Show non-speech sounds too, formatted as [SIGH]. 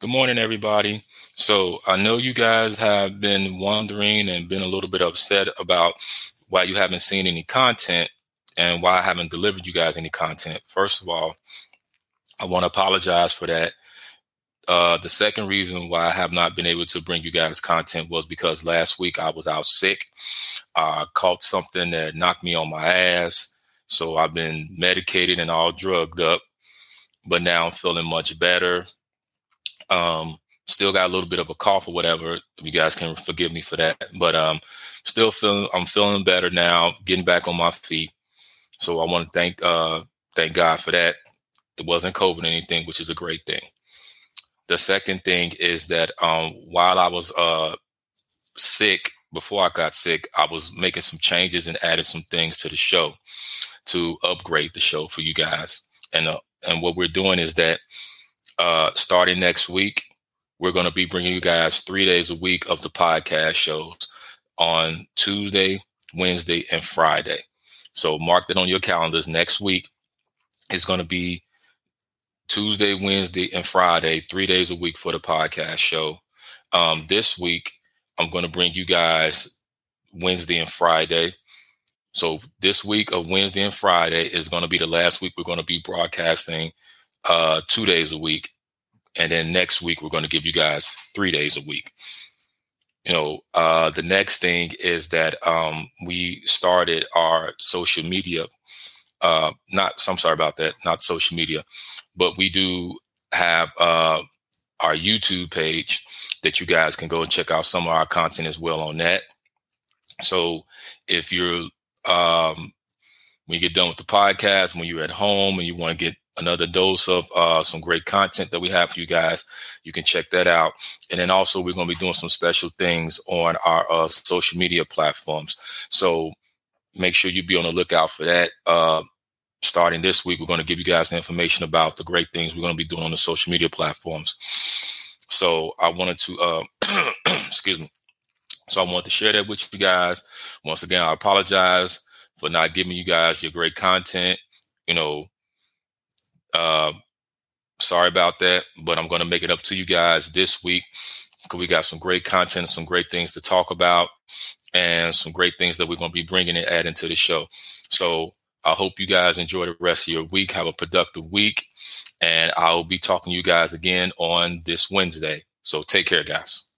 Good morning, everybody. So I know you guys have been wondering and been a little bit upset about why you haven't seen any content and why I haven't delivered you guys any content. First of all, I want to apologize for that. Uh, the second reason why I have not been able to bring you guys content was because last week I was out sick. I caught something that knocked me on my ass. So I've been medicated and all drugged up, but now I'm feeling much better. Um, still got a little bit of a cough or whatever. You guys can forgive me for that, but um, still feeling I'm feeling better now, getting back on my feet. So I want to thank uh, thank God for that. It wasn't COVID or anything, which is a great thing. The second thing is that um, while I was uh, sick, before I got sick, I was making some changes and added some things to the show to upgrade the show for you guys. And uh, and what we're doing is that uh, starting next week, we're going to be bringing you guys three days a week of the podcast shows on Tuesday, Wednesday, and Friday. So mark that on your calendars. Next week is going to be Tuesday, Wednesday, and Friday, three days a week for the podcast show. Um, this week, I'm going to bring you guys Wednesday and Friday. So this week of Wednesday and Friday is going to be the last week we're going to be broadcasting uh, two days a week. And then next week, we're going to give you guys three days a week. You know, uh, the next thing is that um, we started our social media. Uh, not, I'm sorry about that, not social media, but we do have uh, our YouTube page that you guys can go and check out some of our content as well on that. So if you're um, when you get done with the podcast, when you're at home and you want to get another dose of uh, some great content that we have for you guys. You can check that out. And then also, we're going to be doing some special things on our uh, social media platforms. So make sure you be on the lookout for that. Uh, starting this week, we're going to give you guys the information about the great things we're going to be doing on the social media platforms. So I wanted to, uh, [CLEARS THROAT] excuse me. So I want to share that with you guys. Once again, I apologize for not giving you guys your great content. You know, uh, sorry about that, but I'm going to make it up to you guys this week because we got some great content, some great things to talk about, and some great things that we're going to be bringing and adding to the show. So I hope you guys enjoy the rest of your week. Have a productive week. And I'll be talking to you guys again on this Wednesday. So take care, guys.